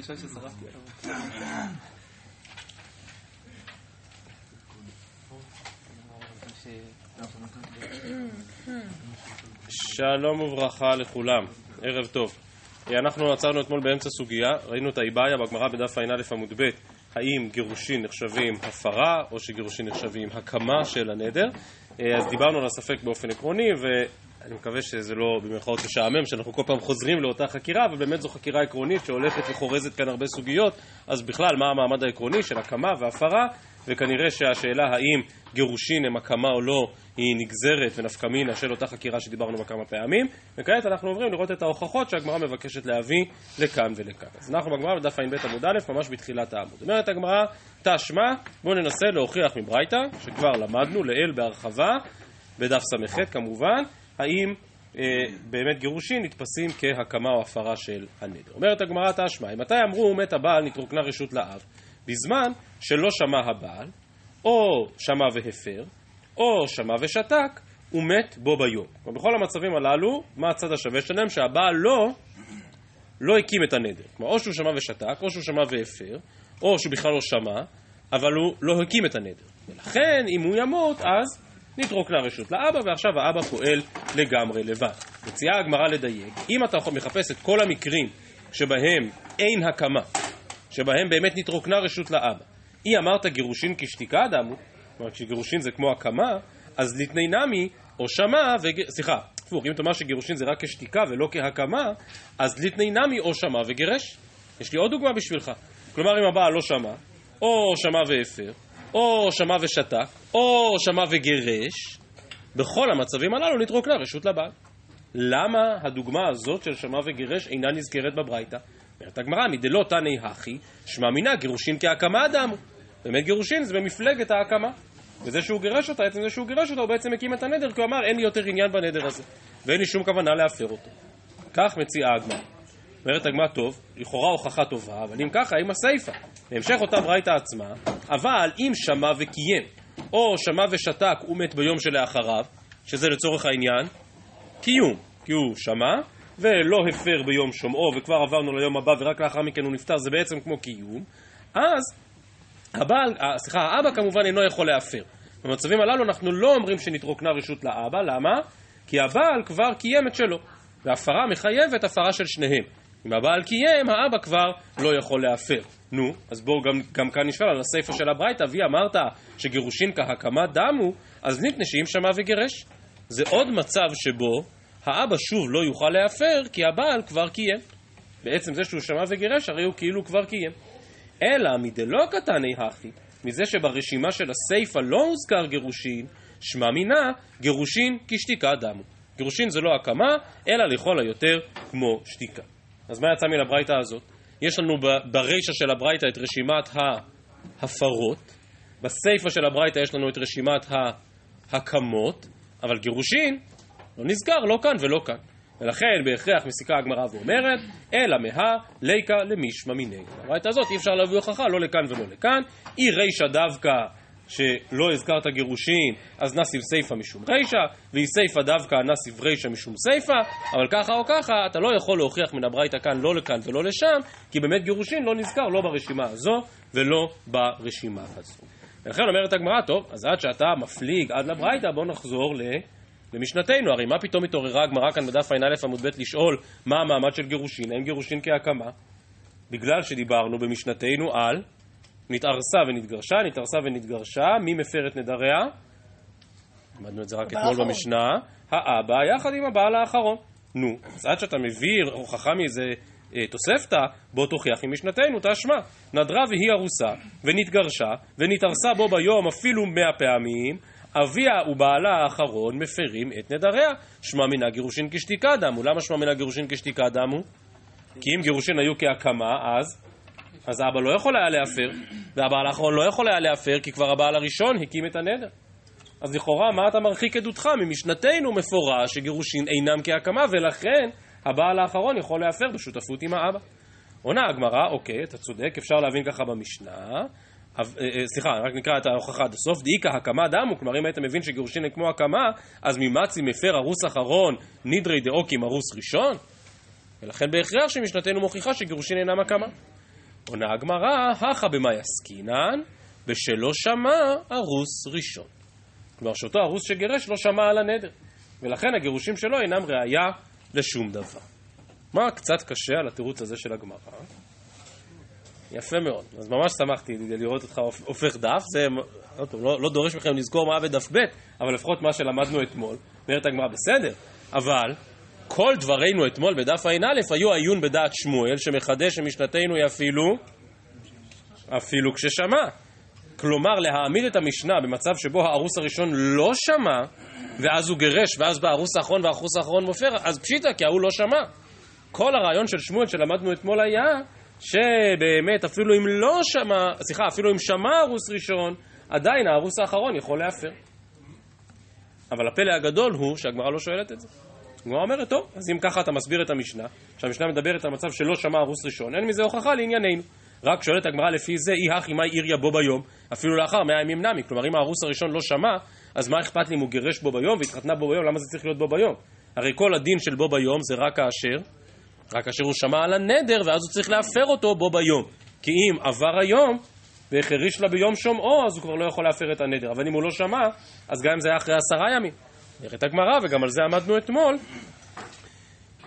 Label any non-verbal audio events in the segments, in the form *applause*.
הראשון ששרפתי עליו. שלום וברכה לכולם, ערב טוב. אה, אנחנו עצרנו אתמול באמצע סוגיה, ראינו את האיבעיה בגמרא בדף ע"א עמוד ב', האם גירושין נחשבים הפרה או שגירושין נחשבים הקמה של הנדר. אה, אז דיברנו על הספק באופן עקרוני, ואני מקווה שזה לא במירכאות משעמם, שאנחנו כל פעם חוזרים לאותה חקירה, אבל באמת זו חקירה עקרונית שהולכת וחורזת כאן הרבה סוגיות, אז בכלל, מה המעמד העקרוני של הקמה והפרה, וכנראה שהשאלה האם גירושין הם הקמה או לא היא נגזרת ונפקא מינה של אותה חקירה שדיברנו בה כמה פעמים. וכעת אנחנו עוברים לראות את ההוכחות שהגמרא מבקשת להביא לכאן ולכאן. אז אנחנו בגמרא בדף ע"ב עמוד א' ממש בתחילת העמוד. אומרת הגמרא תשמע בואו ננסה להוכיח מברייתא שכבר למדנו לעיל בהרחבה בדף ס"ח כמובן האם אה, באמת גירושין נתפסים כהקמה או הפרה של הנדר אומרת הגמרא תשמע מתי אמרו מת הבעל נתרוקנה רשות לאב בזמן שלא שמע הבעל, או שמע והפר, או שמע ושתק, ומת בו ביום. בכל המצבים הללו, מה הצד השווה שלהם? שהבעל לא, לא הקים את הנדר. כלומר, או שהוא שמע ושתק, או שהוא שמע והפר, או שהוא בכלל לא שמע, אבל הוא לא הקים את הנדר. ולכן, אם הוא ימות, אז נתרוק לרשות לאבא, ועכשיו האבא פועל לגמרי לבד. מציעה הגמרא לדייק, אם אתה מחפש את כל המקרים שבהם אין הקמה, שבהם באמת נתרוקנה רשות לאבא. אי אמרת גירושין כשתיקה דמו, כלומר כשגירושין זה כמו הקמה, אז לתני נמי או שמע, ו... סליחה, הפוך, אם תאמר שגירושין זה רק כשתיקה ולא כהקמה, אז לתני נמי או שמע וגירש. יש לי עוד דוגמה בשבילך. כלומר אם הבעל לא שמע, או שמע והפר, או שמע ושתק, או שמע וגירש, בכל המצבים הללו נתרוקנה רשות לבעל. למה הדוגמה הזאת של שמע וגירש אינה נזכרת בברייתא? אומרת הגמרא, מדלא תנאי הכי, שמע מינה גירושין כהקמה אדם. באמת גירושין זה במפלגת ההקמה. וזה שהוא גירש אותה, עצם זה שהוא גירש אותה, הוא בעצם הקים את הנדר, כי הוא אמר, אין לי יותר עניין בנדר הזה. ואין לי שום כוונה להפר אותו. כך מציעה הגמרא. אומרת הגמרא, טוב, לכאורה הוכחה טובה, אבל אם ככה, עם הסיפא. בהמשך אותה ברייתא עצמה, אבל אם שמע וקיים, או שמע ושתק ומת ביום שלאחריו, שזה לצורך העניין, קיום. כי הוא שמע, ולא הפר ביום שומעו וכבר עברנו ליום הבא ורק לאחר מכן הוא נפטר, זה בעצם כמו קיום, אז הבעל, אה, סליחה, האבא כמובן אינו יכול להפר. במצבים הללו אנחנו לא אומרים שנתרוקנה רשות לאבא, למה? כי הבעל כבר קיים את שלו, והפרה מחייבת הפרה של שניהם. אם הבעל קיים, האבא כבר לא יכול להפר. נו, אז בואו גם, גם כאן נשאל על הסיפא של הברייתא, אבי אמרת שגירושין כהקמה דמו, אז ניתנה שאם שמע וגירש. זה עוד מצב שבו האבא שוב לא יוכל להפר כי הבעל כבר קיים. בעצם זה שהוא שמע וגירש הרי הוא כאילו כבר קיים. אלא מדלא קטני הכי, מזה שברשימה של הסיפא לא הוזכר גירושין, שמע מינה גירושין כשתיקה דמו. גירושין זה לא הקמה, אלא לכל היותר כמו שתיקה. אז מה יצא מן הברייתא הזאת? יש לנו ברישא של הברייתא את רשימת ההפרות, בסיפא של הברייתא יש לנו את רשימת ההקמות, אבל גירושין לא נזכר לא כאן ולא כאן. ולכן בהכרח מסיקה הגמרא ואומרת, אלא מה ליקה למישמע מנגד. הברייתא הזאת אי אפשר להביא הוכחה לא לכאן ולא לכאן. אי רישא דווקא שלא הזכרת גירושין, אז נסיב סיפא משום רישא, ואי סיפא דווקא נסיב רישא משום סיפא, אבל ככה או ככה אתה לא יכול להוכיח מן הברייתא כאן לא לכאן ולא לשם, כי באמת גירושין לא נזכר לא ברשימה הזו ולא ברשימה הזו. ולכן אומרת הגמרא, טוב, אז עד שאתה מפליג עד לברייתא, בוא נחזור ל... למשנתנו, הרי מה פתאום התעוררה הגמרא כאן בדף ע"א עמוד ב' לשאול מה המעמד של גירושין, האם גירושין כהקמה? בגלל שדיברנו במשנתנו על נתארסה ונתגרשה, נתארסה ונתגרשה, מי מפר את נדריה? למדנו את זה רק אתמול במשנה, האבא יחד עם הבעל האחרון. נו, אז עד שאתה מביא הוכחה מאיזה אה, תוספתא, בוא תוכיח עם משנתנו, תשמע. נדרה והיא ארוסה, ונתגרשה, ונתארסה בו ביום אפילו מאה פעמים, אביה ובעלה האחרון מפרים את נדריה. שמע מן הגירושין כשתיקה דמו. למה שמע מן הגירושין כשתיקה דמו? כי אם גירושין היו כהקמה, אז, אז האבא לא יכול היה להפר, והבעל האחרון לא יכול היה להפר, כי כבר הבעל הראשון הקים את הנדר. אז לכאורה, מה אתה מרחיק עדותך? ממשנתנו מפורש שגירושין אינם כהקמה, ולכן הבעל האחרון יכול להפר בשותפות עם האבא. עונה הגמרא, אוקיי, אתה צודק, אפשר להבין ככה במשנה, אה, אה, סליחה, רק נקרא את ההוכחה עד הסוף, דאיכא הקמה דמו, כלומר אם היית מבין שגירושין הם כמו הקמה, אז ממצי מפר ארוס אחרון, נידרי דאוקים ארוס ראשון? ולכן בהכרח שמשנתנו מוכיחה שגירושין אינם הקמה. עונה הגמרא, הכה במאי עסקינן, בשלא שמע ארוס ראשון. כלומר, שאותו ארוס שגירש לא שמע על הנדר, ולכן הגירושים שלו אינם ראייה לשום דבר. מה קצת קשה על התירוץ הזה של הגמרא? יפה מאוד. אז ממש שמחתי לראות אותך הופך דף. זה לא, לא דורש מכם לזכור מה בדף ב', אבל לפחות מה שלמדנו אתמול. אומרת הגמרא, בסדר, אבל כל דברינו אתמול בדף ע"א היו עיון בדעת שמואל, שמחדש שמשנתנו היא אפילו, אפילו כששמע. כלומר, להעמיד את המשנה במצב שבו הארוס הראשון לא שמע, ואז הוא גירש, ואז בא הארוס האחרון והארוס האחרון מופר, אז פשיטא, כי ההוא לא שמע. כל הרעיון של שמואל שלמדנו אתמול היה שבאמת אפילו אם לא שמע, סליחה, אפילו אם שמע ארוס ראשון, עדיין הארוס האחרון יכול להפר. אבל הפלא הגדול הוא שהגמרא לא שואלת את זה. הגמרא אומרת, טוב, אז אם ככה אתה מסביר את המשנה, שהמשנה מדברת על מצב שלא שמע ארוס ראשון, אין מזה הוכחה לענייננו. רק שואלת הגמרא לפי זה, אי הכי מאי עיריה בו ביום, אפילו לאחר מאה ימים נמי. כלומר, אם הארוס הראשון לא שמע, אז מה אכפת לי אם הוא גירש בו ביום והתחתנה בו ביום, למה זה צריך להיות בו ביום? הרי כל הדין של בו ביום זה רק כאשר, רק כאשר הוא שמע על הנדר, ואז הוא צריך להפר אותו בו ביום. כי אם עבר היום, והחריש לה ביום שומעו, אז הוא כבר לא יכול להפר את הנדר. אבל אם הוא לא שמע, אז גם אם זה היה אחרי עשרה ימים. נראית הגמרא, וגם על זה עמדנו אתמול.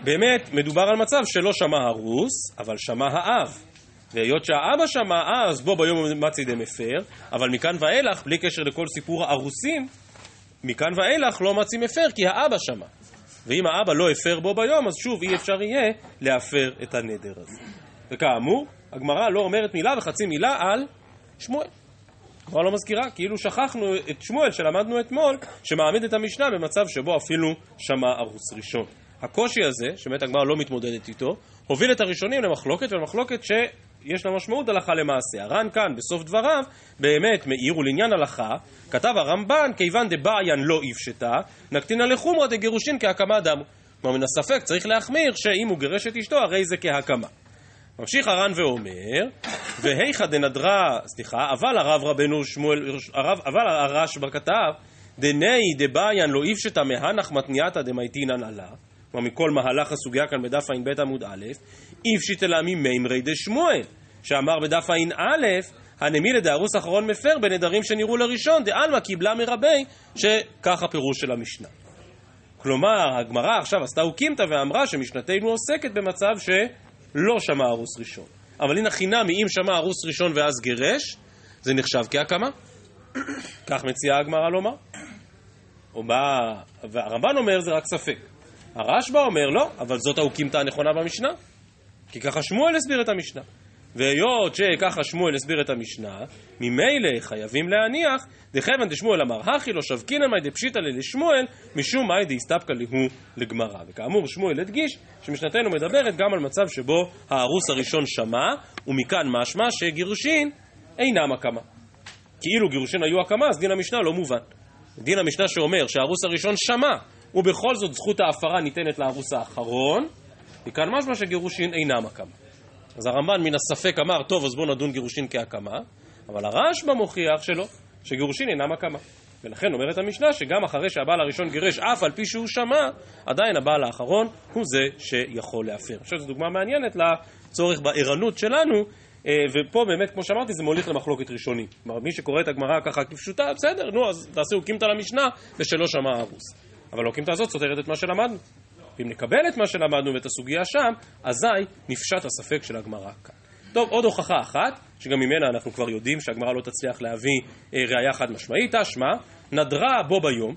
באמת, מדובר על מצב שלא שמע הרוס, אבל שמע האב. והיות שהאבא שמע, אז בו ביום מצי דמפר, אבל מכאן ואילך, בלי קשר לכל סיפור הארוסים, מכאן ואילך לא מצי מפר, כי האבא שמע. ואם האבא לא הפר בו ביום, אז שוב אי אפשר יהיה להפר את הנדר הזה. וכאמור, הגמרא לא אומרת מילה וחצי מילה על שמואל. הגמרא לא מזכירה, כאילו שכחנו את שמואל שלמדנו אתמול, שמעמיד את המשנה במצב שבו אפילו שמע ארוס ראשון. הקושי הזה, שבאמת הגמרא לא מתמודדת איתו, הוביל את הראשונים למחלוקת, ולמחלוקת שיש לה משמעות הלכה למעשה. הר"ן כאן, בסוף דבריו, באמת מאיר, ולעניין הלכה, כתב הרמב"ן, כיוון דבעיין לא איפשטה, נקטינא לחומרא דגירושין כהקמה דמו. כלומר, מן הספק צריך להחמיר שאם הוא גירש את אשתו, הרי זה כהקמה. ממשיך הר"ן ואומר, והיכא דנדרה, סליחה, אבל הרב רבנו שמואל, הרב, אבל הרשב"א כתב, דנאי דבעיין לא איפשתא מהנח מתניעתא דמייטינן עלה, כלומר מכל מהלך הסוגיה כאן בדף ע"ב עמוד א', איפשיתא לה ממימרי דשמואל, שאמר בדף ע"א, הנמילה דארוס אחרון מפר בנדרים שנראו לראשון, דעלמא קיבלה מרבי, שכך הפירוש של המשנה. כלומר, הגמרא עכשיו עשתה אוקימתא ואמרה שמשנתנו עוסקת במצב ש... לא שמע ארוס ראשון. אבל הנה חינם, אם שמע ארוס ראשון ואז גירש, זה נחשב כהקמה. *coughs* כך מציעה הגמרא לומר. בא... והרמב"ן אומר זה רק ספק. הרשב"א אומר לא, אבל זאת האוקימתא הנכונה במשנה. כי ככה שמואל הסביר את המשנה. והיות שככה שמואל הסביר את המשנה, ממילא חייבים להניח, דכיוון דשמואל אמר, הכי לא שבקינא מאי דפשיטא לשמואל, משום מאי דאיסתפקא להו לגמרא. וכאמור, שמואל הדגיש שמשנתנו מדברת גם על מצב שבו הארוס הראשון שמע, ומכאן משמע שגירושין אינם הקמה. כאילו גירושין היו הקמה, אז דין המשנה לא מובן. דין המשנה שאומר שהארוס הראשון שמע, ובכל זאת זכות ההפרה ניתנת לארוס האחרון, מכאן משמע שגירושין אינם הקמה. אז הרמב"ן מן הספק אמר, טוב, אז בואו נדון גירושין כהקמה, אבל הרשב"א מוכיח שלא, שגירושין אינם הקמה. ולכן אומרת המשנה שגם אחרי שהבעל הראשון גירש, אף על פי שהוא שמע, עדיין הבעל האחרון הוא זה שיכול להפר. חושב שזו דוגמה מעניינת לצורך בערנות שלנו, אה, ופה באמת, כמו שאמרתי, זה מוליך למחלוקת ראשונית. כלומר, מי שקורא את הגמרא ככה כפשוטה, בסדר, נו, אז תעשו קימתא למשנה, ושלא שמע ארוס. אבל לא קימתא הזאת סותרת את מה שלמדנו. ואם נקבל את מה שלמדנו ואת הסוגיה שם, אזי נפשט הספק של הגמרא כאן. טוב, עוד הוכחה אחת, שגם ממנה אנחנו כבר יודעים שהגמרא לא תצליח להביא אה, ראייה חד משמעית, תשמע, נדרה בו ביום,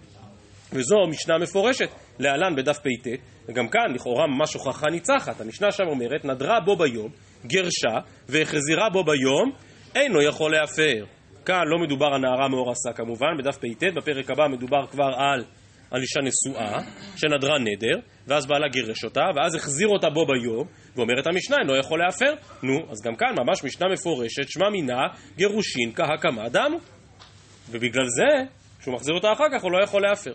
וזו משנה מפורשת, להלן בדף פט, וגם כאן לכאורה ממש הוכחה ניצחת, המשנה שם אומרת, נדרה בו ביום, גרשה, והחזירה בו ביום, אינו יכול להפר. כאן לא מדובר על נערה מאורסה כמובן, בדף פט, בפרק הבא מדובר כבר על על אישה נשואה, שנדרה נדר, ואז בעלה גירש אותה, ואז החזיר אותה בו ביום, ואומרת המשנה, אינו יכול להפר. נו, אז גם כאן ממש משנה מפורשת, שמע מינה גירושין כהקמה דמו. ובגלל זה, כשהוא מחזיר אותה אחר כך, הוא לא יכול להפר.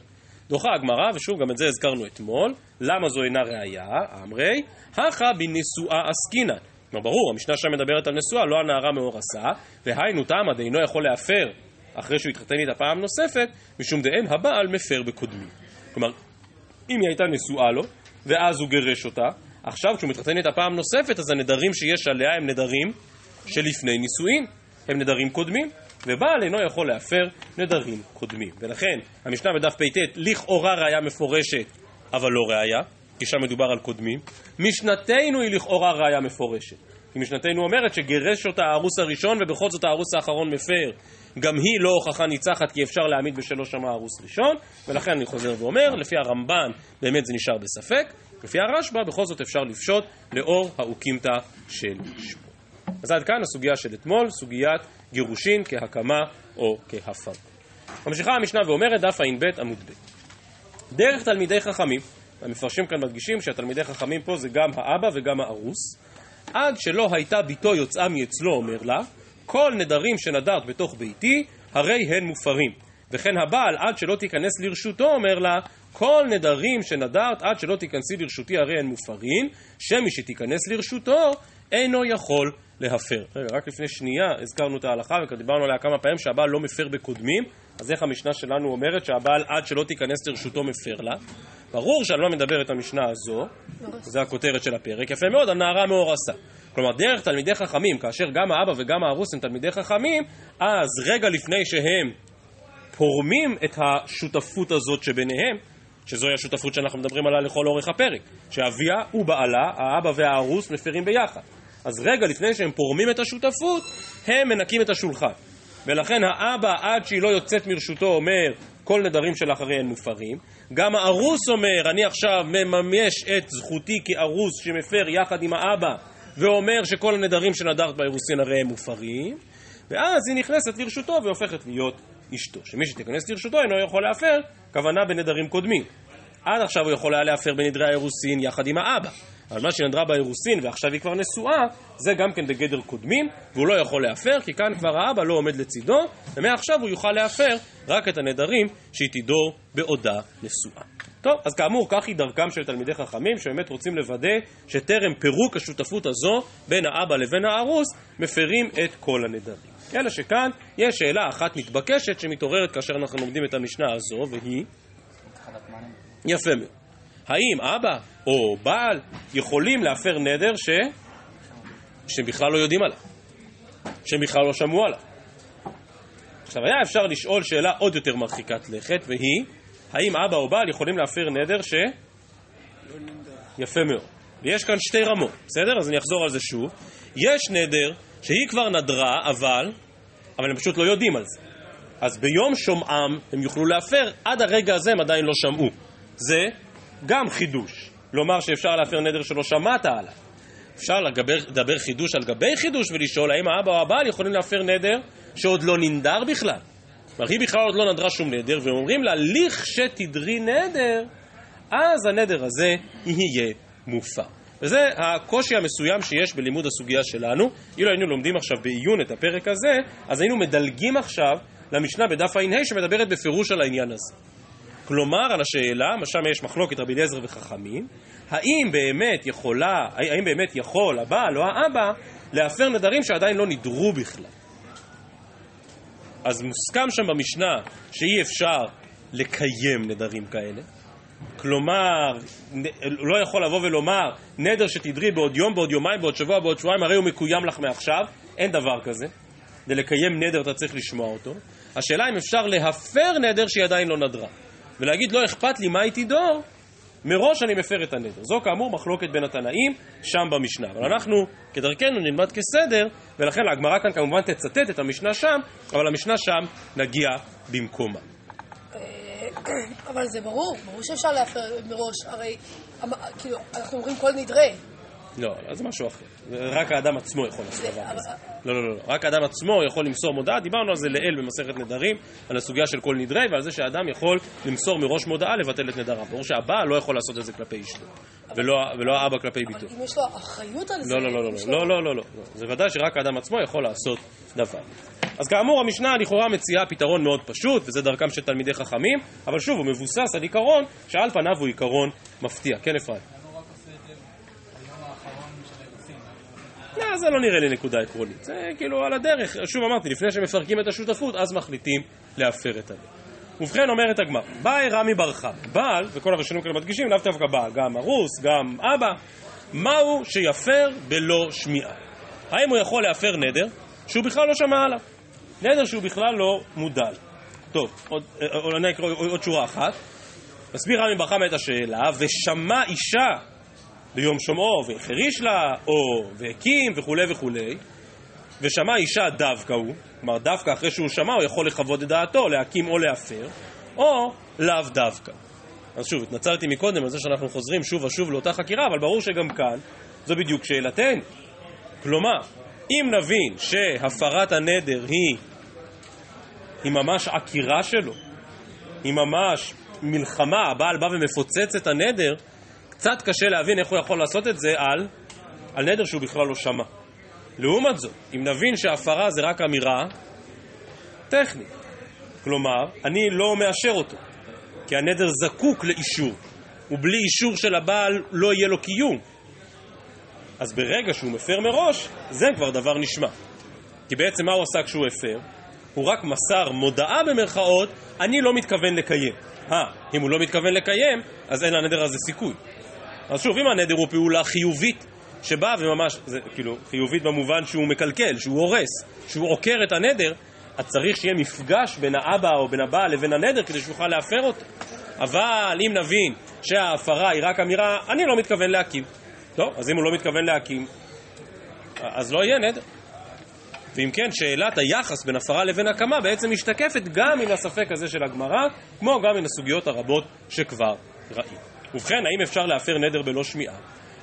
דוחה הגמרא, ושוב, גם את זה הזכרנו אתמול, למה זו אינה ראייה? אמרי, הכה בנשואה עסקינן. כלומר, ברור, המשנה שם מדברת על נשואה, לא על נערה מאורסה, והיינו תמה דאינו יכול להפר אחרי שהוא התחתן איתה פעם נוספת, משום דאין הבעל מפר בקודמי. כלומר, אם היא הייתה נשואה לו, ואז הוא גירש אותה, עכשיו כשהוא מתחתן איתה פעם נוספת, אז הנדרים שיש עליה הם נדרים שלפני נישואין, הם נדרים קודמים, ובעל אינו יכול להפר נדרים קודמים. ולכן המשנה בדף פט לכאורה ראיה מפורשת, אבל לא ראיה, כי שם מדובר על קודמים. משנתנו היא לכאורה ראיה מפורשת. כי משנתנו אומרת שגירש אותה הארוס הראשון ובכל זאת הארוס האחרון מפר. גם היא לא הוכחה ניצחת כי אפשר להעמיד בשלו שמה ארוס ראשון, ולכן אני חוזר ואומר, לפי הרמב"ן באמת זה נשאר בספק, לפי הרשב"א בכל זאת אפשר לפשוט לאור האוקימתא של שמו. אז עד כאן הסוגיה של אתמול, סוגיית גירושין כהקמה או כהפר. ממשיכה המשנה ואומרת, דף ע"ב עמוד ב'. דרך תלמידי חכמים, המפרשים כאן מדגישים שהתלמידי חכמים פה זה גם האבא וגם הארוס, עד שלא הייתה ביתו יוצאה מאצלו, אומר לה, כל נדרים שנדרת בתוך ביתי, הרי הן מופרים. וכן הבעל, עד שלא תיכנס לרשותו, אומר לה, כל נדרים שנדרת עד שלא תיכנסי לרשותי הרי הן מופרים, שמי שתיכנס לרשותו אינו יכול להפר. רגע, רק לפני שנייה הזכרנו את ההלכה וכבר דיברנו עליה כמה פעמים שהבעל לא מפר בקודמים, אז איך המשנה שלנו אומרת שהבעל עד שלא תיכנס לרשותו מפר לה? ברור שעל מה מדברת המשנה הזו, זה הכותרת של הפרק, יפה מאוד, על נערה מאורסה. כלומר, דרך תלמידי חכמים, כאשר גם האבא וגם הארוס הם תלמידי חכמים, אז רגע לפני שהם פורמים את השותפות הזאת שביניהם, שזוהי השותפות שאנחנו מדברים עליה לכל אורך הפרק, שאביה ובעלה, האבא והארוס, מפרים ביחד. אז רגע לפני שהם פורמים את השותפות, הם מנקים את השולחן. ולכן האבא, עד שהיא לא יוצאת מרשותו, אומר, כל נדרים של אחריהן מופרים. גם הארוס אומר, אני עכשיו מממש את זכותי כארוס שמפר יחד עם האבא, ואומר שכל הנדרים שנדרת באירוסין הרי הם מופרים. ואז היא נכנסת לרשותו והופכת להיות אשתו. שמי שתיכנס לרשותו אינו יכול להפר, כוונה בנדרים קודמים. עד עכשיו הוא יכול היה להפר בנדרי האירוסין יחד עם האבא. אבל מה שנדרה באירוסין ועכשיו היא כבר נשואה, זה גם כן בגדר קודמים, והוא לא יכול להפר, כי כאן כבר האבא לא עומד לצידו, ומעכשיו הוא יוכל להפר רק את הנדרים שהיא תדור בעודה נשואה. טוב, אז כאמור, כך היא דרכם של תלמידי חכמים, שבאמת רוצים לוודא שטרם פירוק השותפות הזו בין האבא לבין הארוס, מפרים את כל הנדרים. אלא שכאן יש שאלה אחת מתבקשת שמתעוררת כאשר אנחנו לומדים את המשנה הזו, והיא... יפה מאוד. האם אבא או בעל יכולים להפר נדר ש... שהם בכלל לא יודעים עליו, שהם בכלל לא שמעו עליו. עכשיו, היה אפשר לשאול שאלה עוד יותר מרחיקת לכת, והיא, האם אבא או בעל יכולים להפר נדר ש... יפה מאוד. ויש כאן שתי רמות, בסדר? אז אני אחזור על זה שוב. יש נדר שהיא כבר נדרה, אבל, אבל הם פשוט לא יודעים על זה. אז ביום שומעם הם יוכלו להפר, עד הרגע הזה הם עדיין לא שמעו. זה גם חידוש. לומר שאפשר להפר נדר שלא שמעת עליו. אפשר לדבר חידוש על גבי חידוש ולשאול האם האבא או הבעל יכולים להפר נדר שעוד לא ננדר בכלל. כלומר, היא בכלל עוד לא נדרה שום נדר, והם אומרים לה, לכשתדרי נדר, אז הנדר הזה יהיה מופר. וזה הקושי המסוים שיש בלימוד הסוגיה שלנו. אילו היינו לומדים עכשיו בעיון את הפרק הזה, אז היינו מדלגים עכשיו למשנה בדף ע"ה שמדברת בפירוש על העניין הזה. כלומר, על השאלה, מה שם יש מחלוקת רבי אליעזר וחכמים, האם באמת יכולה, האם באמת יכול הבעל או האבא להפר נדרים שעדיין לא נדרו בכלל. אז מוסכם שם במשנה שאי אפשר לקיים נדרים כאלה. כלומר, לא יכול לבוא ולומר, נדר שתדרי בעוד יום, בעוד יומיים, בעוד שבוע, בעוד שבועיים, הרי הוא מקוים לך מעכשיו. אין דבר כזה. כדי לקיים נדר אתה צריך לשמוע אותו. השאלה אם אפשר להפר נדר שהיא עדיין לא נדרה. ולהגיד לא אכפת לי מה היא תדור, מראש אני מפר את הנדר. זו כאמור מחלוקת בין התנאים שם במשנה. אבל אנחנו כדרכנו נלמד כסדר, ולכן הגמרא כאן כמובן תצטט את המשנה שם, אבל המשנה שם נגיע במקומה. *clears throat* אבל זה ברור, ברור שאפשר להפר מראש, הרי כאילו, אנחנו אומרים כל נדרי. לא, אז זה משהו אחר. רק האדם עצמו יכול לעשות דבר כזה. לא, לא, לא, לא. רק האדם עצמו יכול למסור מודעה. דיברנו על זה לעיל במסכת נדרים, על הסוגיה של כל נדרי, ועל זה שהאדם יכול למסור מראש מודעה לבטל את נדריו. ברור שהבעל לא יכול לעשות את זה כלפי אשתו, ולא האבא כלפי ביתו. אבל אם יש לו אחריות על זה... לא, לא, לא, לא, לא, לא, לא. זה ודאי שרק האדם עצמו יכול לעשות דבר. אז כאמור, המשנה לכאורה מציעה פתרון מאוד פשוט, וזה דרכם של תלמידי חכמים, אבל שוב, הוא מבוסס על עיקרון שעל פניו הוא עיקרון מפתיע. כן, אפרים. זה לא נראה לי נקודה עקרונית. זה כאילו על הדרך. שוב אמרתי, לפני שמפרקים את השותפות, אז מחליטים להפר את הדרך. ובכן אומרת הגמר, באי רמי בר חמא, בעל, וכל הראשונים כאלה מדגישים, לאו דווקא בעל, גם ארוס, גם אבא, מהו שיפר בלא שמיעה. האם הוא יכול להפר נדר שהוא בכלל לא שמע עליו? נדר שהוא בכלל לא מודל. טוב, עוד, עוד, עוד, עוד שורה אחת. מסביר רמי ברחמה את השאלה, ושמע אישה ביום שומעו, והחריש לה, או והקים וכולי וכולי, ושמע אישה דווקא הוא, כלומר דווקא אחרי שהוא שמע הוא יכול לכבוד את דעתו, להקים או להפר, או לאו דווקא. אז שוב, התנצלתי מקודם על זה שאנחנו חוזרים שוב ושוב לאותה חקירה, אבל ברור שגם כאן זו בדיוק שאלתנו. כלומר, אם נבין שהפרת הנדר היא, היא ממש עקירה שלו, היא ממש מלחמה, הבעל בא ומפוצץ את הנדר, קצת קשה להבין איך הוא יכול לעשות את זה על, על נדר שהוא בכלל לא שמע. לעומת זאת, אם נבין שהפרה זה רק אמירה טכנית, כלומר, אני לא מאשר אותו, כי הנדר זקוק לאישור, ובלי אישור של הבעל לא יהיה לו קיום. אז ברגע שהוא מפר מראש, זה כבר דבר נשמע. כי בעצם מה הוא עשה כשהוא הפר? הוא רק מסר מודעה במרכאות, אני לא מתכוון לקיים. אה, אם הוא לא מתכוון לקיים, אז אין לנדר הזה סיכוי. אז שוב, אם הנדר הוא פעולה חיובית, שבאה וממש, זה כאילו חיובית במובן שהוא מקלקל, שהוא הורס, שהוא עוקר את הנדר, אז צריך שיהיה מפגש בין האבא או בין הבעל לבין הנדר כדי שיוכל להפר אותו. אבל אם נבין שההפרה היא רק אמירה, אני לא מתכוון להקים. טוב, אז אם הוא לא מתכוון להקים, אז לא יהיה נדר. ואם כן, שאלת היחס בין הפרה לבין הקמה בעצם משתקפת גם מן הספק הזה של הגמרא, כמו גם מן הסוגיות הרבות שכבר ראינו. ובכן, האם אפשר להפר נדר בלא שמיעה?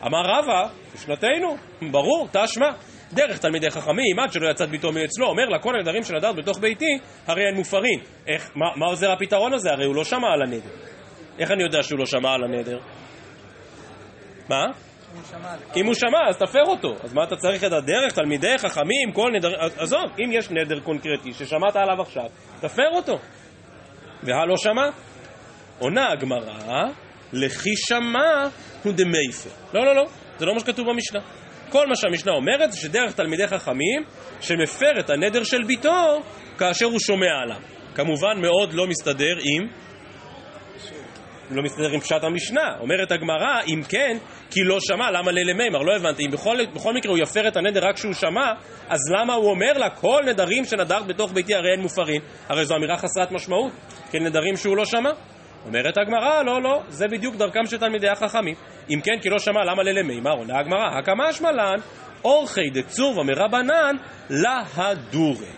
אמר רבא, בשנתנו, ברור, תשמע. דרך תלמידי חכמים, עד שלא יצאת ביתו מאצלו, אומר לה, כל הנדרים שנדרת בתוך ביתי, הרי הן מופרים. איך, מה, מה עוזר הפתרון הזה? הרי הוא לא שמע על הנדר. איך אני יודע שהוא לא שמע על הנדר? מה? אם הוא שמע, אז תפר אותו. אז מה אתה צריך את הדרך? תלמידי חכמים, כל נדר... עזוב, אם יש נדר קונקרטי ששמעת עליו עכשיו, תפר אותו. והלא שמע? עונה הגמרא, לכי שמע הוא דמייפר. לא, לא, לא, זה לא מה שכתוב במשנה. כל מה שהמשנה אומרת זה שדרך תלמידי חכמים שמפר את הנדר של ביתו כאשר הוא שומע עליו. כמובן מאוד לא מסתדר עם לא מסתדר עם פשט המשנה. אומרת הגמרא, אם כן, כי לא שמע, למה לילה מימר? לא הבנתי. אם בכל, בכל מקרה הוא יפר את הנדר רק כשהוא שמע, אז למה הוא אומר לה, כל נדרים שנדרת בתוך ביתי הרי אין מופרים? הרי זו אמירה חסרת משמעות, כן נדרים שהוא לא שמע. אומרת הגמרא, לא, לא, זה בדיוק דרכם של תלמידי החכמים. אם כן, כי לא שמע, למה לילה מימר? עונה הגמרא, הקמה שמלן, אורחי דצור ומרבנן להדורי.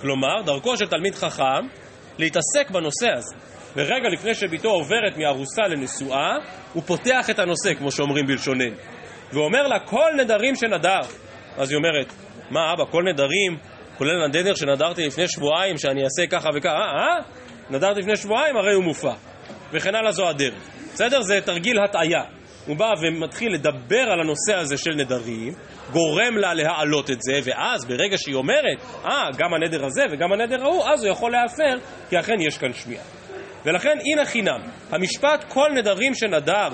כלומר, דרכו של תלמיד חכם להתעסק בנושא הזה. ורגע לפני שביתו עוברת מארוסה לנשואה, הוא פותח את הנושא, כמו שאומרים בלשוננו. ואומר לה, כל נדרים שנדר. אז היא אומרת, מה אבא, כל נדרים, כולל הנדר שנדרתי לפני שבועיים, שאני אעשה ככה וככה, אה, אה? נדרתי לפני שבועיים, הרי הוא מופע. וכן הלאה זו הדרך. בסדר? זה תרגיל הטעיה. הוא בא ומתחיל לדבר על הנושא הזה של נדרים, גורם לה להעלות את זה, ואז ברגע שהיא אומרת, אה, גם הנדר הזה וגם הנדר ההוא, אז הוא יכול להפר, כי אכן יש כאן שמיעה. ולכן הנה חינם, המשפט כל נדרים שנדר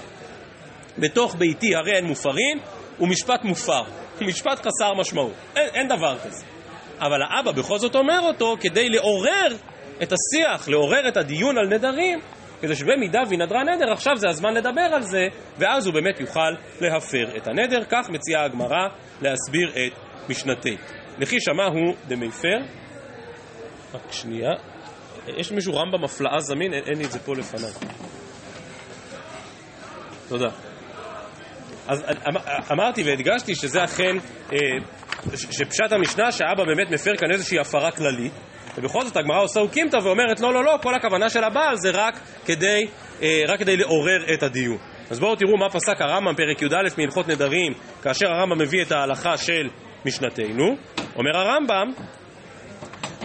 בתוך ביתי הרי הן מופרים, הוא משפט מופר, *laughs* משפט חסר משמעות, אין, אין דבר כזה. אבל האבא בכל זאת אומר אותו כדי לעורר את השיח, לעורר את הדיון על נדרים, כדי שבמידה והיא נדרה נדר, עכשיו זה הזמן לדבר על זה, ואז הוא באמת יוכל להפר את הנדר. כך מציעה הגמרא להסביר את משנתי. לכי שמע הוא דמיפר. רק שנייה. יש מישהו רמב"ם הפלאה זמין? אין, אין לי את זה פה לפניי. תודה. אז אמ, אמרתי והדגשתי שזה אכן, אה, שפשט המשנה שהאבא באמת מפר כאן איזושהי הפרה כללית, ובכל זאת הגמרא עושה אוקימתא ואומרת לא, לא, לא, כל הכוונה של הבעל זה רק כדי, אה, רק כדי לעורר את הדיון. אז בואו תראו מה פסק הרמב"ם, פרק י"א מהלכות נדרים, כאשר הרמב"ם מביא את ההלכה של משנתנו. אומר הרמב"ם,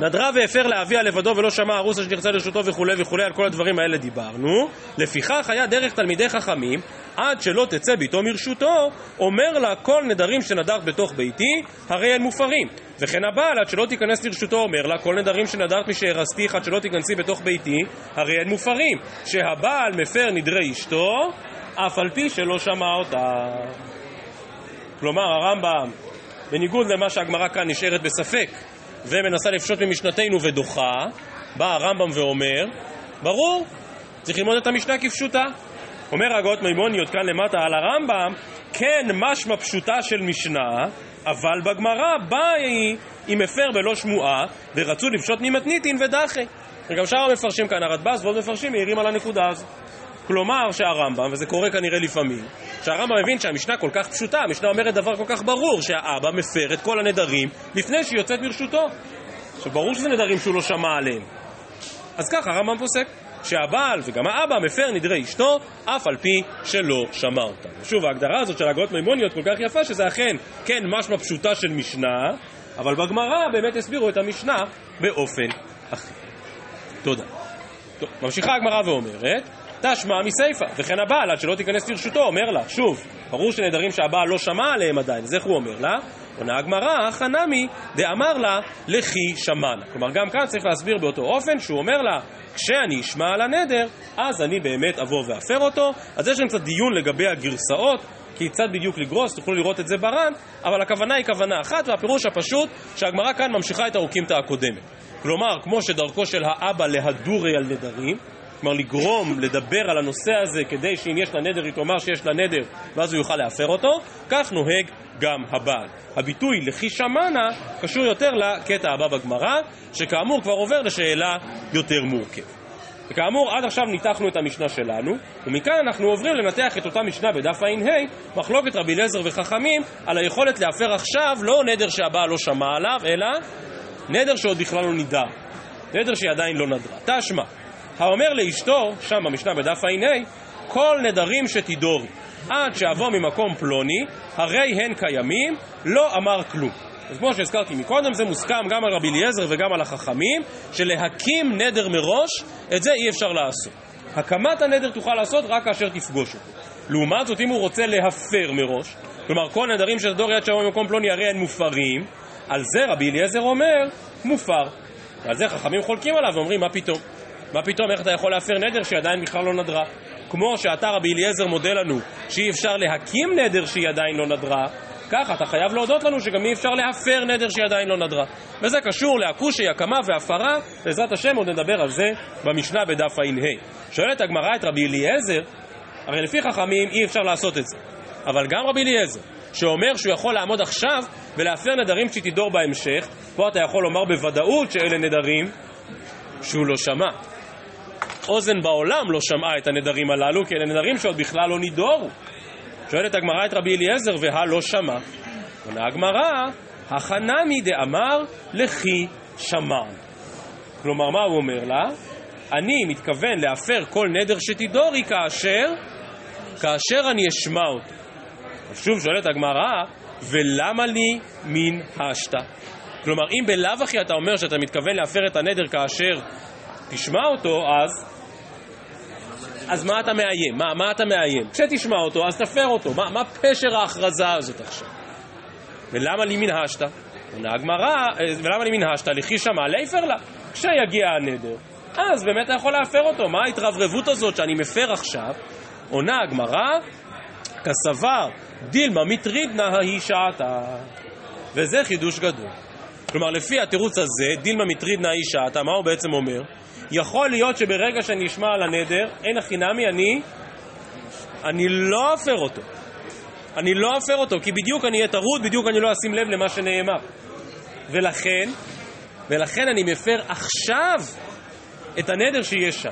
נדרה והפר לאביה לבדו ולא שמע ארוסה שנרצה לרשותו וכולי וכולי, על כל הדברים האלה דיברנו. לפיכך היה דרך תלמידי חכמים, עד שלא תצא ביתו מרשותו, אומר לה כל נדרים שנדרת בתוך ביתי, הרי הם מופרים. וכן הבעל, עד שלא תיכנס לרשותו, אומר לה כל נדרים שנדרת משארסתיך, עד שלא תיכנסי בתוך ביתי, הרי הם מופרים. שהבעל מפר נדרי אשתו, אף על פי שלא שמע אותה. כלומר, הרמב"ם, בניגוד למה שהגמרא כאן נשארת בספק, ומנסה לפשוט ממשנתנו ודוחה, בא הרמב"ם ואומר, ברור, צריך ללמוד את המשנה כפשוטה. אומר הגאות מימוניות כאן למטה על הרמב"ם, כן משמע פשוטה של משנה, אבל בגמרא באה היא אם הפר בלא שמועה, ורצו לפשוט ממתניתין ודחי. וגם שאר המפרשים כאן, הרדב"ז ועוד מפרשים מעירים על הנקודה הזו. כלומר שהרמב"ם, וזה קורה כנראה לפעמים, שהרמב"ם מבין שהמשנה כל כך פשוטה, המשנה אומרת דבר כל כך ברור, שהאבא מפר את כל הנדרים לפני שהיא יוצאת מרשותו. עכשיו ברור שזה נדרים שהוא לא שמע עליהם. אז ככה הרמב"ם פוסק, שהבעל וגם האבא מפר נדרי אשתו, אף על פי שלא שמע אותם. ושוב, ההגדרה הזאת של הגאות מימוניות כל כך יפה, שזה אכן, כן, משמע פשוטה של משנה, אבל בגמרא באמת הסבירו את המשנה באופן אחר. תודה. טוב, ממשיכה הגמרא ואומרת, תשמע מסיפא, וכן הבעל, עד שלא תיכנס לרשותו, אומר לה, שוב, ברור שנדרים שהבעל לא שמע עליהם עדיין, אז איך הוא אומר לה? עונה הגמרא, חנמי דאמר לה, לכי שמענה. כלומר, גם כאן צריך להסביר באותו אופן, שהוא אומר לה, כשאני אשמע על הנדר, אז אני באמת אבוא ואפר אותו. אז יש לנו קצת דיון לגבי הגרסאות, כיצד בדיוק לגרוס, תוכלו לראות את זה בר"ן, אבל הכוונה היא כוונה אחת, והפירוש הפשוט שהגמרא כאן ממשיכה את האוקימתא הקודמת. כלומר, כמו שדרכו של האבא להדורי על נדרים, כלומר לגרום, לדבר על הנושא הזה כדי שאם יש לה נדר היא תאמר שיש לה נדר ואז הוא יוכל להפר אותו, כך נוהג גם הבעל. הביטוי לכי שמנה קשור יותר לקטע הבא בגמרא, שכאמור כבר עובר לשאלה יותר מורכבת. וכאמור, עד עכשיו ניתחנו את המשנה שלנו, ומכאן אנחנו עוברים לנתח את אותה משנה בדף ע"ה, מחלוקת רבי אליעזר וחכמים, על היכולת להפר עכשיו לא נדר שהבעל לא שמע עליו, אלא נדר שעוד בכלל לא נידר. נדר שהיא עדיין לא נדרה. תשמע, האומר לאשתו, שם במשנה בדף ע"ה, כל נדרים שתידורי, עד שאבוא ממקום פלוני, הרי הן קיימים, לא אמר כלום. אז כמו שהזכרתי מקודם, זה מוסכם גם על רבי אליעזר וגם על החכמים, שלהקים נדר מראש, את זה אי אפשר לעשות. הקמת הנדר תוכל לעשות רק כאשר תפגוש אותו. לעומת זאת, אם הוא רוצה להפר מראש, כלומר כל נדרים של דור יד שאבוא ממקום פלוני הרי הן מופרים, על זה רבי אליעזר אומר, מופר. ועל זה חכמים חולקים עליו ואומרים, מה פתאום? מה פתאום, איך אתה יכול להפר נדר שהיא עדיין בכלל לא נדרה? כמו שאתה רבי אליעזר מודה לנו שאי אפשר להקים נדר שהיא עדיין לא נדרה, ככה אתה חייב להודות לנו שגם אי אפשר להפר נדר שהיא עדיין לא נדרה. וזה קשור לאקושי, הקמה והפרה, בעזרת השם עוד נדבר על זה במשנה בדף ע"ה. שואלת הגמרא את רבי אליעזר, הרי לפי חכמים אי אפשר לעשות את זה. אבל גם רבי אליעזר, שאומר שהוא יכול לעמוד עכשיו ולהפר נדרים שתדור בהמשך, פה אתה יכול לומר בוודאות שאלה נדרים שהוא לא שמע. אוזן בעולם לא שמעה את הנדרים הללו, כי אלה נדרים שעוד בכלל לא נידורו. שואלת הגמרא את רבי אליעזר, והא לא שמע. עונה הגמרא, החנמי דאמר לכי שמען. כלומר, מה הוא אומר לה? אני מתכוון להפר כל נדר שתידורי כאשר, כאשר אני אשמע אותו. שוב שואלת הגמרא, ולמה לי מן השתא? כלומר, אם בלאו הכי אתה אומר שאתה מתכוון להפר את הנדר כאשר תשמע אותו, אז... אז מה אתה מאיים? מה, מה אתה מאיים? כשתשמע אותו, אז תפר אותו. מה, מה פשר ההכרזה הזאת עכשיו? ולמה לי מן השתא? עונה הגמרא, ולמה לי מן השתא? לכי שמע ליפר לה. כשיגיע הנדר, אז באמת אתה יכול להפר אותו. מה ההתרברבות הזאת שאני מפר עכשיו? עונה הגמרא, כסבר דילמה מטרידנה ההיא שעתה. וזה חידוש גדול. כלומר, לפי התירוץ הזה, דילמה מטרידנה ההיא שעתה, מה הוא בעצם אומר? יכול להיות שברגע שאני אשמע על הנדר, אין הכי נמי, אני, אני לא אפר אותו. אני לא אפר אותו, כי בדיוק אני אהיה טרוד, בדיוק אני לא אשים לב למה שנאמר. ולכן, ולכן אני מפר עכשיו את הנדר שיש שם.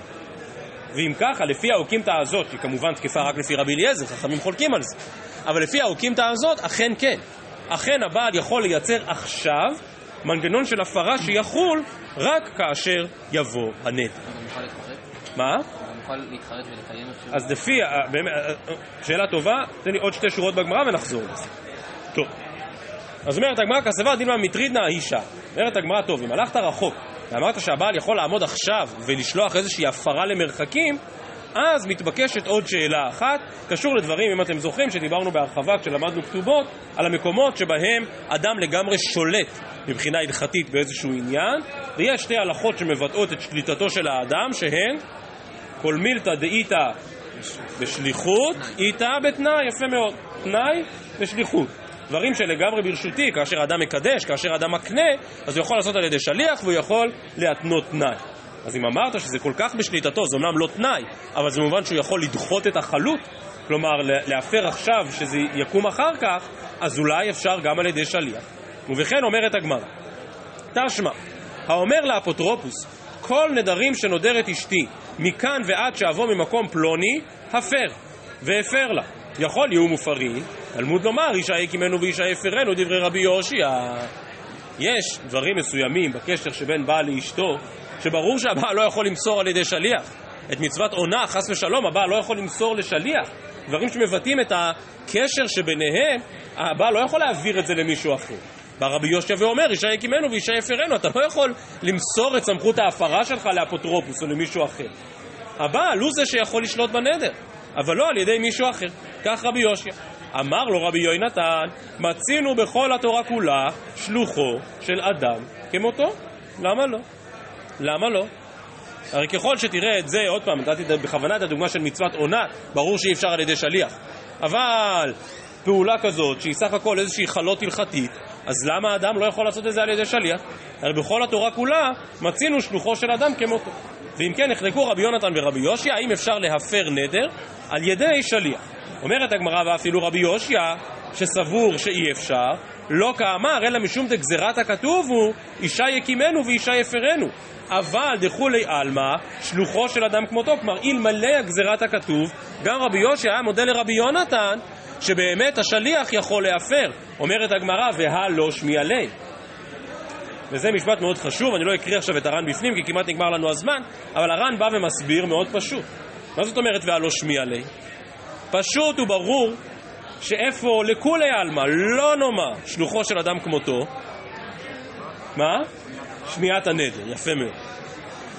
ואם ככה, לפי האוקימתא הזאת, שהיא כמובן תקפה רק לפי רבי אליעזר, חכמים חולקים על זה, אבל לפי האוקימתא הזאת, אכן כן. אכן הבעל יכול לייצר עכשיו מנגנון של הפרה שיחול רק כאשר יבוא הנטל. מה? אז לפי, שאלה טובה, תן לי עוד שתי שורות בגמרא ונחזור לזה. טוב. אז אומרת הגמרא כסבה דילמה מטרידנה האישה. אומרת הגמרא, טוב, אם הלכת רחוק ואמרת שהבעל יכול לעמוד עכשיו ולשלוח איזושהי הפרה למרחקים, אז מתבקשת עוד שאלה אחת, קשור לדברים, אם אתם זוכרים, שדיברנו בהרחבה כשלמדנו כתובות, על המקומות שבהם אדם לגמרי שולט מבחינה הלכתית באיזשהו עניין, ויש שתי הלכות שמבטאות את שליטתו של האדם, שהן כל מילתא דאיתא בשליחות, איתא בתנאי, יפה מאוד, תנאי ושליחות. דברים שלגמרי ברשותי, כאשר אדם מקדש, כאשר אדם מקנה, אז הוא יכול לעשות על ידי שליח והוא יכול להתנות תנאי. אז אם אמרת שזה כל כך בשליטתו, זה אומנם לא תנאי, אבל זה מובן שהוא יכול לדחות את החלות, כלומר להפר עכשיו שזה יקום אחר כך, אז אולי אפשר גם על ידי שליח. ובכן אומרת הגמרא, תשמע, האומר לאפוטרופוס, כל נדרים שנודרת אשתי, מכאן ועד שאבוא ממקום פלוני, הפר, והפר לה. יכול יהיו מופרים, תלמוד לומר, אישה יקימנו ואישה יפרנו, דברי רבי יושיע. יש דברים מסוימים בקשר שבין בעל לאשתו, שברור שהבעל לא יכול למסור על ידי שליח. את מצוות עונה, חס ושלום, הבעל לא יכול למסור לשליח. דברים שמבטאים את הקשר שביניהם, הבעל לא יכול להעביר את זה למישהו אחר. בא רבי יושע ואומר, אישה יקימנו ואישה יפרנו, אתה לא יכול למסור את סמכות ההפרה שלך לאפוטרופוס או למישהו אחר. הבעל הוא זה שיכול לשלוט בנדר, אבל לא על ידי מישהו אחר. כך רבי יושע. אמר לו רבי יהונתן, מצינו בכל התורה כולה שלוחו של אדם כמותו. למה לא? למה לא? הרי ככל שתראה את זה, עוד פעם, נתתי בכוונה את הדוגמה של מצוות עונה, ברור שאי אפשר על ידי שליח. אבל פעולה כזאת, שהיא סך הכל איזושהי חלות הלכתית, אז למה האדם לא יכול לעשות את זה על ידי שליח? הרי בכל התורה כולה מצינו שלוחו של אדם כמותו. ואם כן, נחלקו רבי יונתן ורבי יושיע, האם אפשר להפר נדר על ידי שליח. אומרת הגמרא ואפילו רבי יושיע, שסבור שאי אפשר, לא כאמר, אלא משום דגזירת הכתוב הוא, אישה יקימנו ואישה יפרנו. אבל דכולי עלמא, שלוחו של אדם כמותו, כלומר אלמלא הגזירת הכתוב, גם רבי יושיע היה מודה לרבי יונתן, שבאמת השליח יכול להפר. אומרת הגמרא, והלא שמיע ליה. וזה משפט מאוד חשוב, אני לא אקריא עכשיו את הר"ן בפנים כי כמעט נגמר לנו הזמן, אבל הר"ן בא ומסביר מאוד פשוט. מה זאת אומרת והלא שמיע ליה? פשוט וברור שאיפה לכולי עלמא לא נאמר שלוחו של אדם כמותו, מה? שמיעת הנדר, יפה מאוד.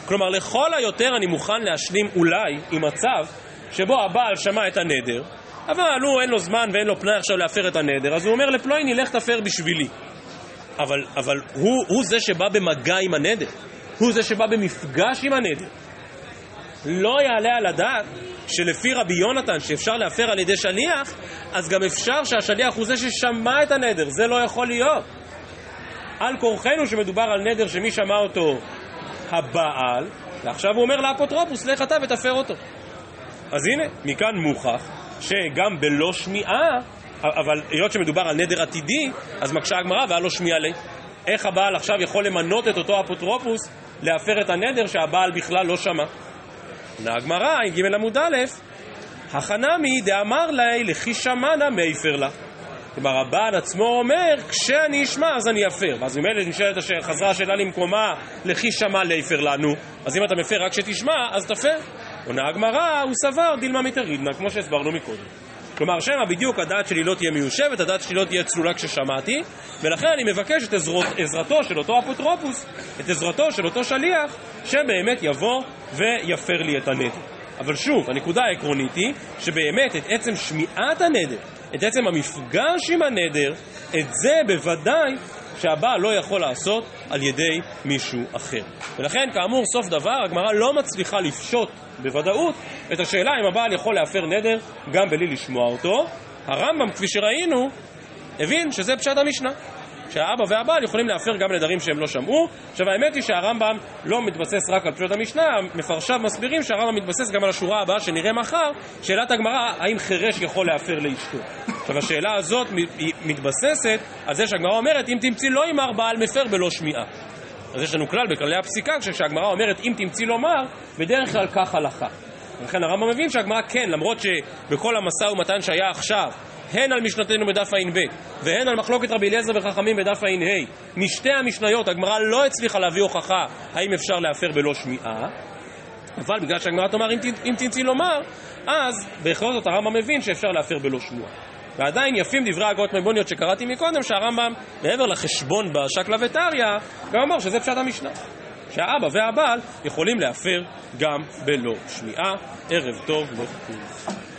כלומר, לכל היותר אני מוכן להשלים אולי עם מצב שבו הבעל שמע את הנדר, אבל הוא אין לו זמן ואין לו פנאי עכשיו להפר את הנדר, אז הוא אומר לפלויני, לך תפר בשבילי. אבל, אבל הוא, הוא זה שבא במגע עם הנדר, הוא זה שבא במפגש עם הנדר. לא יעלה על הדעת שלפי רבי יונתן שאפשר להפר על ידי שליח, אז גם אפשר שהשליח הוא זה ששמע את הנדר, זה לא יכול להיות. על כורחנו שמדובר על נדר שמי שמע אותו הבעל, ועכשיו הוא אומר לאפוטרופוס, לך אתה ותפר אותו. אז הנה, מכאן מוכח שגם בלא שמיעה, אבל היות שמדובר על נדר עתידי, אז מקשה הגמרא והיה לו שמיעה לי. איך הבעל עכשיו יכול למנות את אותו אפוטרופוס להפר את הנדר שהבעל בכלל לא שמע? עונה הגמרא, עם ג' עמוד א', החנמי דאמר לי לכי שמענה מייפר לה. כלומר, הבעל עצמו אומר, כשאני אשמע אז אני אפר. ואז ממילא נשאלת השאלה, חזרה השאלה למקומה, לכי שמע ליפר לנו. אז אם אתה מפר רק כשתשמע, אז תפר. עונה הגמרא, הוא סבר דילמה מתרידנה, כמו שהסברנו מקודם. כלומר, שמא בדיוק הדעת שלי לא תהיה מיושבת, הדעת שלי לא תהיה צלולה כששמעתי, ולכן אני מבקש את עזרות, עזרתו של אותו אפוטרופוס, את עזרתו של אותו שליח, שבאמת יבוא ויפר לי את הנדר. אבל שוב, הנקודה העקרונית היא שבאמת את עצם שמיעת הנדר, את עצם המפגש עם הנדר, את זה בוודאי שהבעל לא יכול לעשות על ידי מישהו אחר. ולכן, כאמור, סוף דבר, הגמרא לא מצליחה לפשוט בוודאות את השאלה אם הבעל יכול להפר נדר גם בלי לשמוע אותו. הרמב"ם, כפי שראינו, הבין שזה פשט המשנה. שהאבא והבעל יכולים להפר גם נדרים שהם לא שמעו. עכשיו האמת היא שהרמב"ם לא מתבסס רק על פשוט המשנה, מפרשיו מסבירים שהרמב"ם מתבסס גם על השורה הבאה שנראה מחר, שאלת הגמרא, האם חירש יכול להפר לאשתו. עכשיו השאלה הזאת מתבססת על זה שהגמרא אומרת, אם תמצאי לא יאמר בעל מפר בלא שמיעה. אז יש לנו כלל בכללי הפסיקה, כשהגמרא אומרת אם תמצאי לומר, בדרך כלל כך הלכה. ולכן הרמב"ם מבין שהגמרא כן, למרות שבכל המשא ומתן שהיה עכשיו, הן על משנתנו בדף ע"ב והן על מחלוקת רבי אליעזר וחכמים בדף ע"ה, משתי המשניות הגמרא לא הצליחה להביא הוכחה האם אפשר להפר בלא שמיעה, אבל בגלל שהגמרא תאמר אם, תמצאי לומר, אז בכל זאת הרמב"ם מבין שאפשר להפר בלא שמועה. ועדיין יפים דברי הגאות מימוניות שקראתי מקודם, שהרמב"ם, מעבר לחשבון בשקלא וטריא, גם אמר שזה פשט המשנה. שהאבא והבעל יכולים להפר גם בלא שמיעה. ערב טוב לכולם.